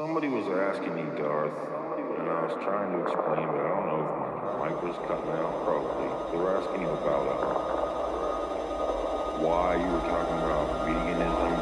Somebody was asking me, Darth, and I was trying to explain, but I don't know if my mic was cutting out. properly. They were asking you about uh, why you were talking about veganism